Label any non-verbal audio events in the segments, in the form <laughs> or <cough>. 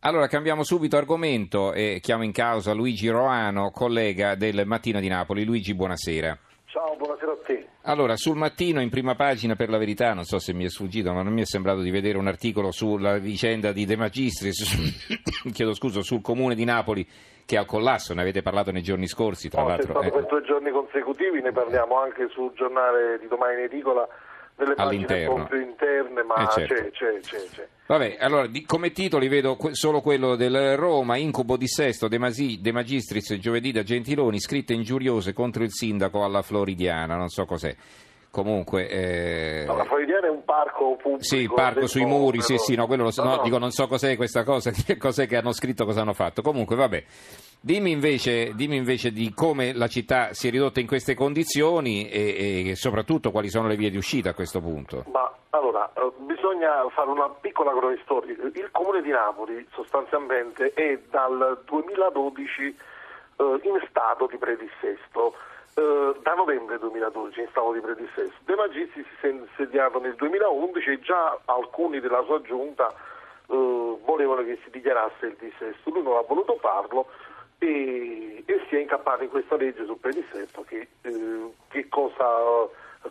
Allora cambiamo subito argomento e chiamo in causa Luigi Roano, collega del Mattino di Napoli. Luigi, buonasera. Ciao, buonasera a te. Allora, sul mattino in prima pagina per la verità, non so se mi è sfuggito, ma non mi è sembrato di vedere un articolo sulla vicenda di De Magistris, <coughs> chiedo scusa, sul comune di Napoli che è al collasso, ne avete parlato nei giorni scorsi, tra No, l'altro. stato eh. per due giorni consecutivi, ne parliamo anche sul giornale di domani in edicola, delle All'interno. più interne, ma Eh, certo. c'è, c'è, c'è, c'è. Vabbè, allora di- come titoli vedo que- solo quello del Roma, incubo di sesto, De, Masi- De Magistris giovedì da Gentiloni, scritte ingiuriose contro il sindaco alla Floridiana, non so cos'è. Comunque... eh, No, la Floridiana è un parco pubblico. Sì, il parco sui Como, muri, sì, però- sì, no, quello lo so, no, no. dico non so cos'è questa cosa, <laughs> che cos'è che hanno scritto, cosa hanno fatto. Comunque, vabbè. Dimmi invece, dimmi invece di come la città si è ridotta in queste condizioni e, e soprattutto quali sono le vie di uscita a questo punto. Ma allora, eh, bisogna fare una piccola cronistoria. Il comune di Napoli sostanzialmente è dal 2012 eh, in stato di predissesto. Eh, da novembre 2012 in stato di predissesto. De Magistri si è insediato nel 2011 e già alcuni della sua giunta eh, volevano che si dichiarasse il dissesto. Lui non ha voluto farlo e, e si è incappato in questa legge sul predissesto che, eh, che cosa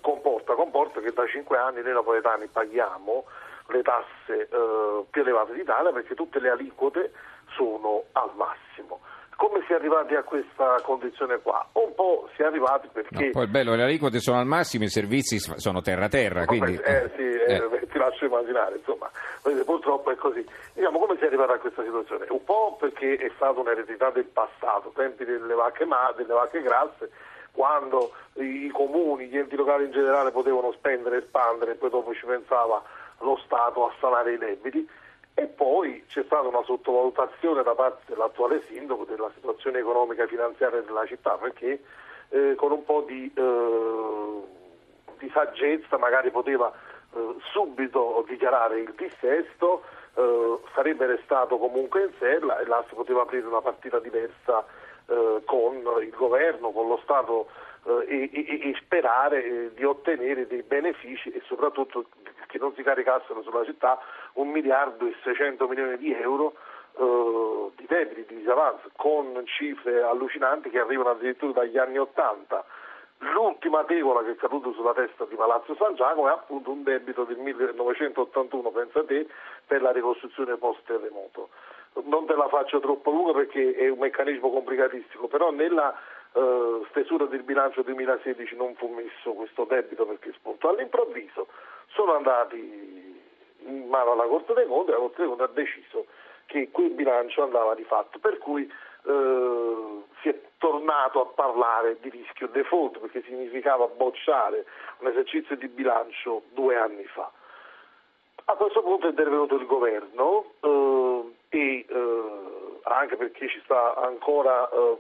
comporta? Comporta che da cinque anni noi napoletani paghiamo le tasse eh, più elevate d'Italia perché tutte le aliquote sono al massimo. Come si è arrivati a questa condizione qua? Un po' si è arrivati perché... No, poi il bello, le aliquote sono al massimo, i servizi sono terra-terra, quindi... Eh, sì, eh, eh, ti lascio immaginare, insomma, purtroppo è così. Diciamo, come si è arrivato a questa situazione? Un po' perché è stata un'eredità del passato, tempi delle vacche, ma- delle vacche grasse, quando i, i comuni, gli enti locali in generale potevano spendere e espandere e poi dopo ci pensava lo Stato a sanare i debiti. E poi c'è stata una sottovalutazione da parte dell'attuale sindaco della situazione economica e finanziaria della città, perché eh, con un po' di, eh, di saggezza magari poteva eh, subito dichiarare il dissesto, eh, sarebbe restato comunque in sella e là si poteva aprire una partita diversa eh, con il governo, con lo Stato e, e- e sperare eh, di ottenere dei benefici e soprattutto che non si caricassero sulla città un miliardo e 600 milioni di euro eh, di debiti, di disavanzo, con cifre allucinanti che arrivano addirittura dagli anni 80. L'ultima tegola che è caduta sulla testa di Palazzo San Giacomo è appunto un debito del 1981, pensa te, per la ricostruzione post-terremoto. Non te la faccio troppo lunga perché è un meccanismo complicatissimo, però nella eh, stesura del bilancio 2016 non fu messo questo debito perché spuntò. All'improvviso sono andati in mano alla Corte dei Conti e la Corte dei Conti ha deciso che quel bilancio andava di fatto, per cui eh, si è tornato a parlare di rischio default perché significava bocciare un esercizio di bilancio due anni fa. A questo punto è intervenuto il governo eh, e eh, anche perché ci sta ancora, eh,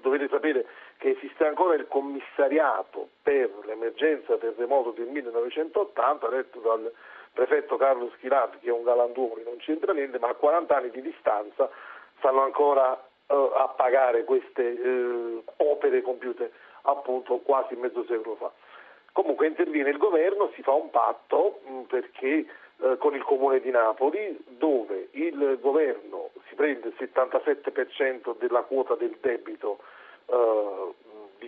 dovete sapere che esiste ancora il commissariato per l'emergenza terremoto del 1980, eletto dal prefetto Carlo Schirati, che è un galantuomo che non c'entra niente, ma a 40 anni di distanza stanno ancora eh, a pagare queste eh, opere compiute appunto quasi mezzo secolo fa. Comunque interviene il governo, si fa un patto mh, perché eh, con il comune di Napoli dove il governo si prende il 77% della quota del debito eh,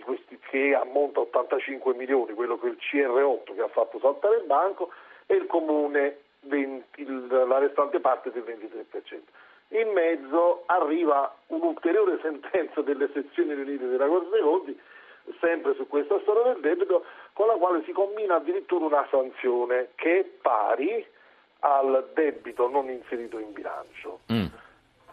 questi, che ammonta a 85 milioni, quello che il CR8 che ha fatto saltare il banco e il comune 20 il- la restante parte del 23%. In mezzo arriva un'ulteriore <laughs> sentenza delle sezioni riunite della Corte dei Conti sempre su questa storia del debito, con la quale si combina addirittura una sanzione che è pari al debito non inserito in bilancio. mm.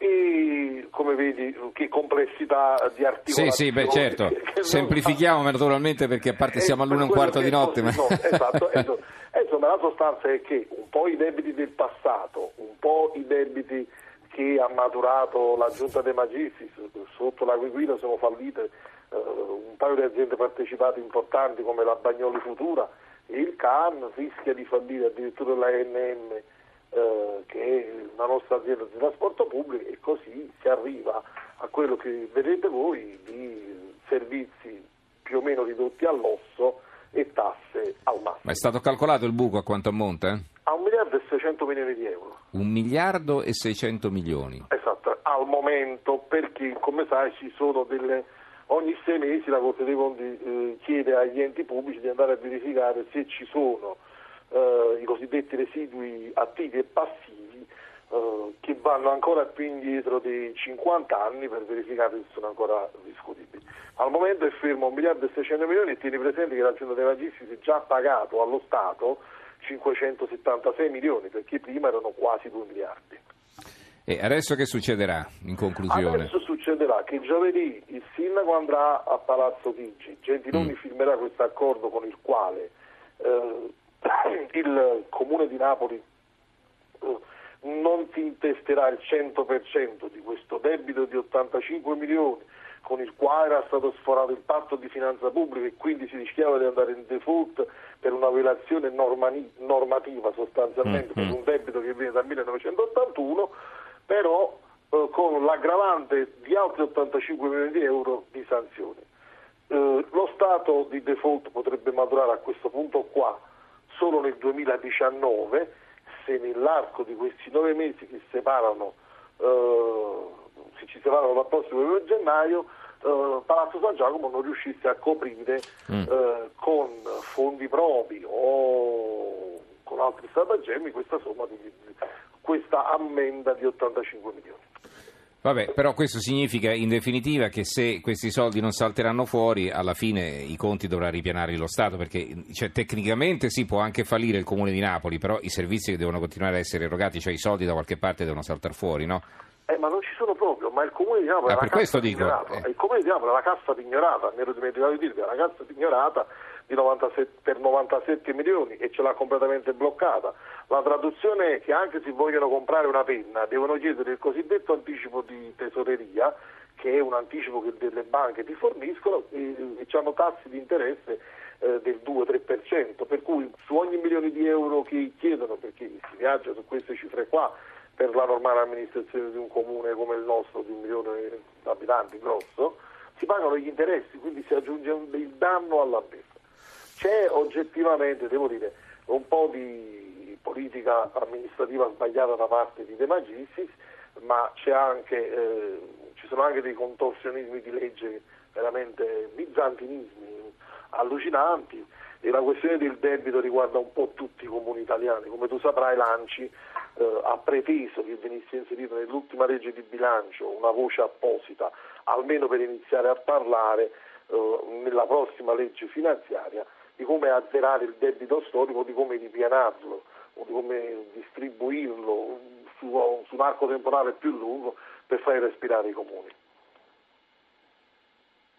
E come vedi, che complessità di articolazione. Sì, sì, beh certo, non- semplifichiamo naturalmente perché a parte Eh, siamo all'una e un quarto di notte. Ma... no, esatto, esatto. Insomma la sostanza è che un po' i debiti del passato, un po' i debiti che ha maturato la giunta dei Magistris, sotto la cui guida sono fallite un paio di aziende partecipate importanti come la Bagnoli Futura e il CAN, rischia di fallire addirittura la NM eh, che è la nostra azienda di trasporto pubblico e così si arriva a quello che vedete voi di servizi più o meno ridotti all'osso e tasse al massimo. Ma è stato calcolato il buco a quanto ammonta? A un miliardo e 600 milioni di euro. Un miliardo e 600 milioni. Esatto, al momento perché come sai ci sono delle... Ogni sei mesi la Corte dei Conti eh, chiede agli enti pubblici di andare a verificare se ci sono eh, i cosiddetti residui attivi e passivi eh, che vanno ancora più indietro dei 50 anni per verificare se sono ancora discutibili. Al momento è fermo 1 miliardo e 600 milioni e tieni presente che l'azienda dei Magistri ha già pagato allo Stato 576 milioni perché prima erano quasi 2 miliardi. E adesso che succederà in conclusione? Adesso succederà che giovedì il sindaco andrà a Palazzo Chigi, Gentiloni mm. firmerà questo accordo con il quale eh, <coughs> il comune di Napoli eh, non si intesterà il 100% di questo debito di 85 milioni con il quale era stato sforato il patto di finanza pubblica e quindi si rischiava di andare in default per una violazione normani- normativa sostanzialmente mm-hmm. per un debito che viene dal 1981 però eh, con l'aggravante di altri 85 milioni di euro di sanzioni. Eh, lo stato di default potrebbe maturare a questo punto qua solo nel 2019 se nell'arco di questi nove mesi che separano, eh, se ci separano dal prossimo 1 gennaio, eh, Palazzo San Giacomo non riuscisse a coprire mm. eh, con fondi propri o altri stratagemmi questa somma di, questa ammenda di 85 milioni. Vabbè, però questo significa in definitiva che se questi soldi non salteranno fuori, alla fine i conti dovrà ripianare lo Stato, perché cioè, tecnicamente si può anche fallire il Comune di Napoli, però i servizi che devono continuare a essere erogati, cioè i soldi da qualche parte devono saltare fuori, no? Eh, ma non ci sono proprio, ma il Comune di Napoli ah, è per questo dico, eh. il Comune di Napoli è la cassa pignorata, mi ero dimenticato di dirvi, è la cassa pignorata 97, per 97 milioni e ce l'ha completamente bloccata. La traduzione è che anche se vogliono comprare una penna devono chiedere il cosiddetto anticipo di tesoreria, che è un anticipo che delle banche ti forniscono e, e hanno tassi di interesse eh, del 2-3%, per cui su ogni milione di euro che chiedono, perché si viaggia su queste cifre qua, per la normale amministrazione di un comune come il nostro, di un milione di abitanti grosso, si pagano gli interessi, quindi si aggiunge il danno alla beffa. C'è oggettivamente, devo dire, un po' di politica amministrativa sbagliata da parte di De Magistris, ma anche, eh, ci sono anche dei contorsionismi di legge veramente bizantinismi allucinanti e la questione del debito riguarda un po' tutti i comuni italiani. Come tu saprai Lanci eh, ha preteso che venisse inserita nell'ultima legge di bilancio una voce apposita, almeno per iniziare a parlare eh, nella prossima legge finanziaria di come azzerare il debito storico, di come ripianarlo o di come distribuirlo su, su un arco temporale più lungo per fare respirare i comuni.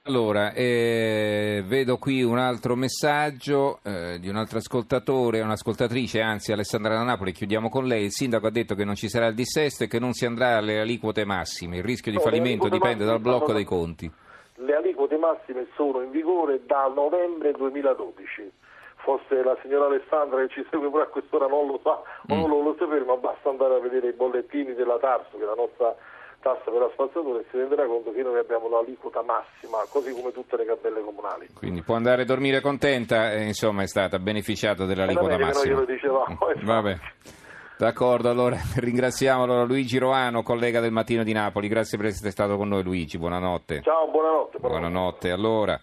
Allora, eh, vedo qui un altro messaggio eh, di un altro ascoltatore, un'ascoltatrice, anzi Alessandra da Napoli, chiudiamo con lei. Il sindaco ha detto che non ci sarà il dissesto e che non si andrà alle aliquote massime. Il rischio di no, fallimento dipende dal blocco dei conti le aliquote massime sono in vigore da novembre 2012. Forse la signora Alessandra che ci segue pure a quest'ora non lo sa o non lo sapere, ma basta andare a vedere i bollettini della Tarso, che è la nostra tassa per la spazzatura, e si renderà conto che noi abbiamo l'aliquota massima, così come tutte le cartelle comunali. Quindi può andare a dormire contenta, insomma è stata beneficiata dell'aliquota massima. Noi glielo dicevamo. <laughs> Vabbè. D'accordo, allora <laughs> ringraziamo allora Luigi Roano, collega del Mattino di Napoli. Grazie per essere stato con noi Luigi, buonanotte. Ciao, buonanotte. Buonanotte, buonanotte allora.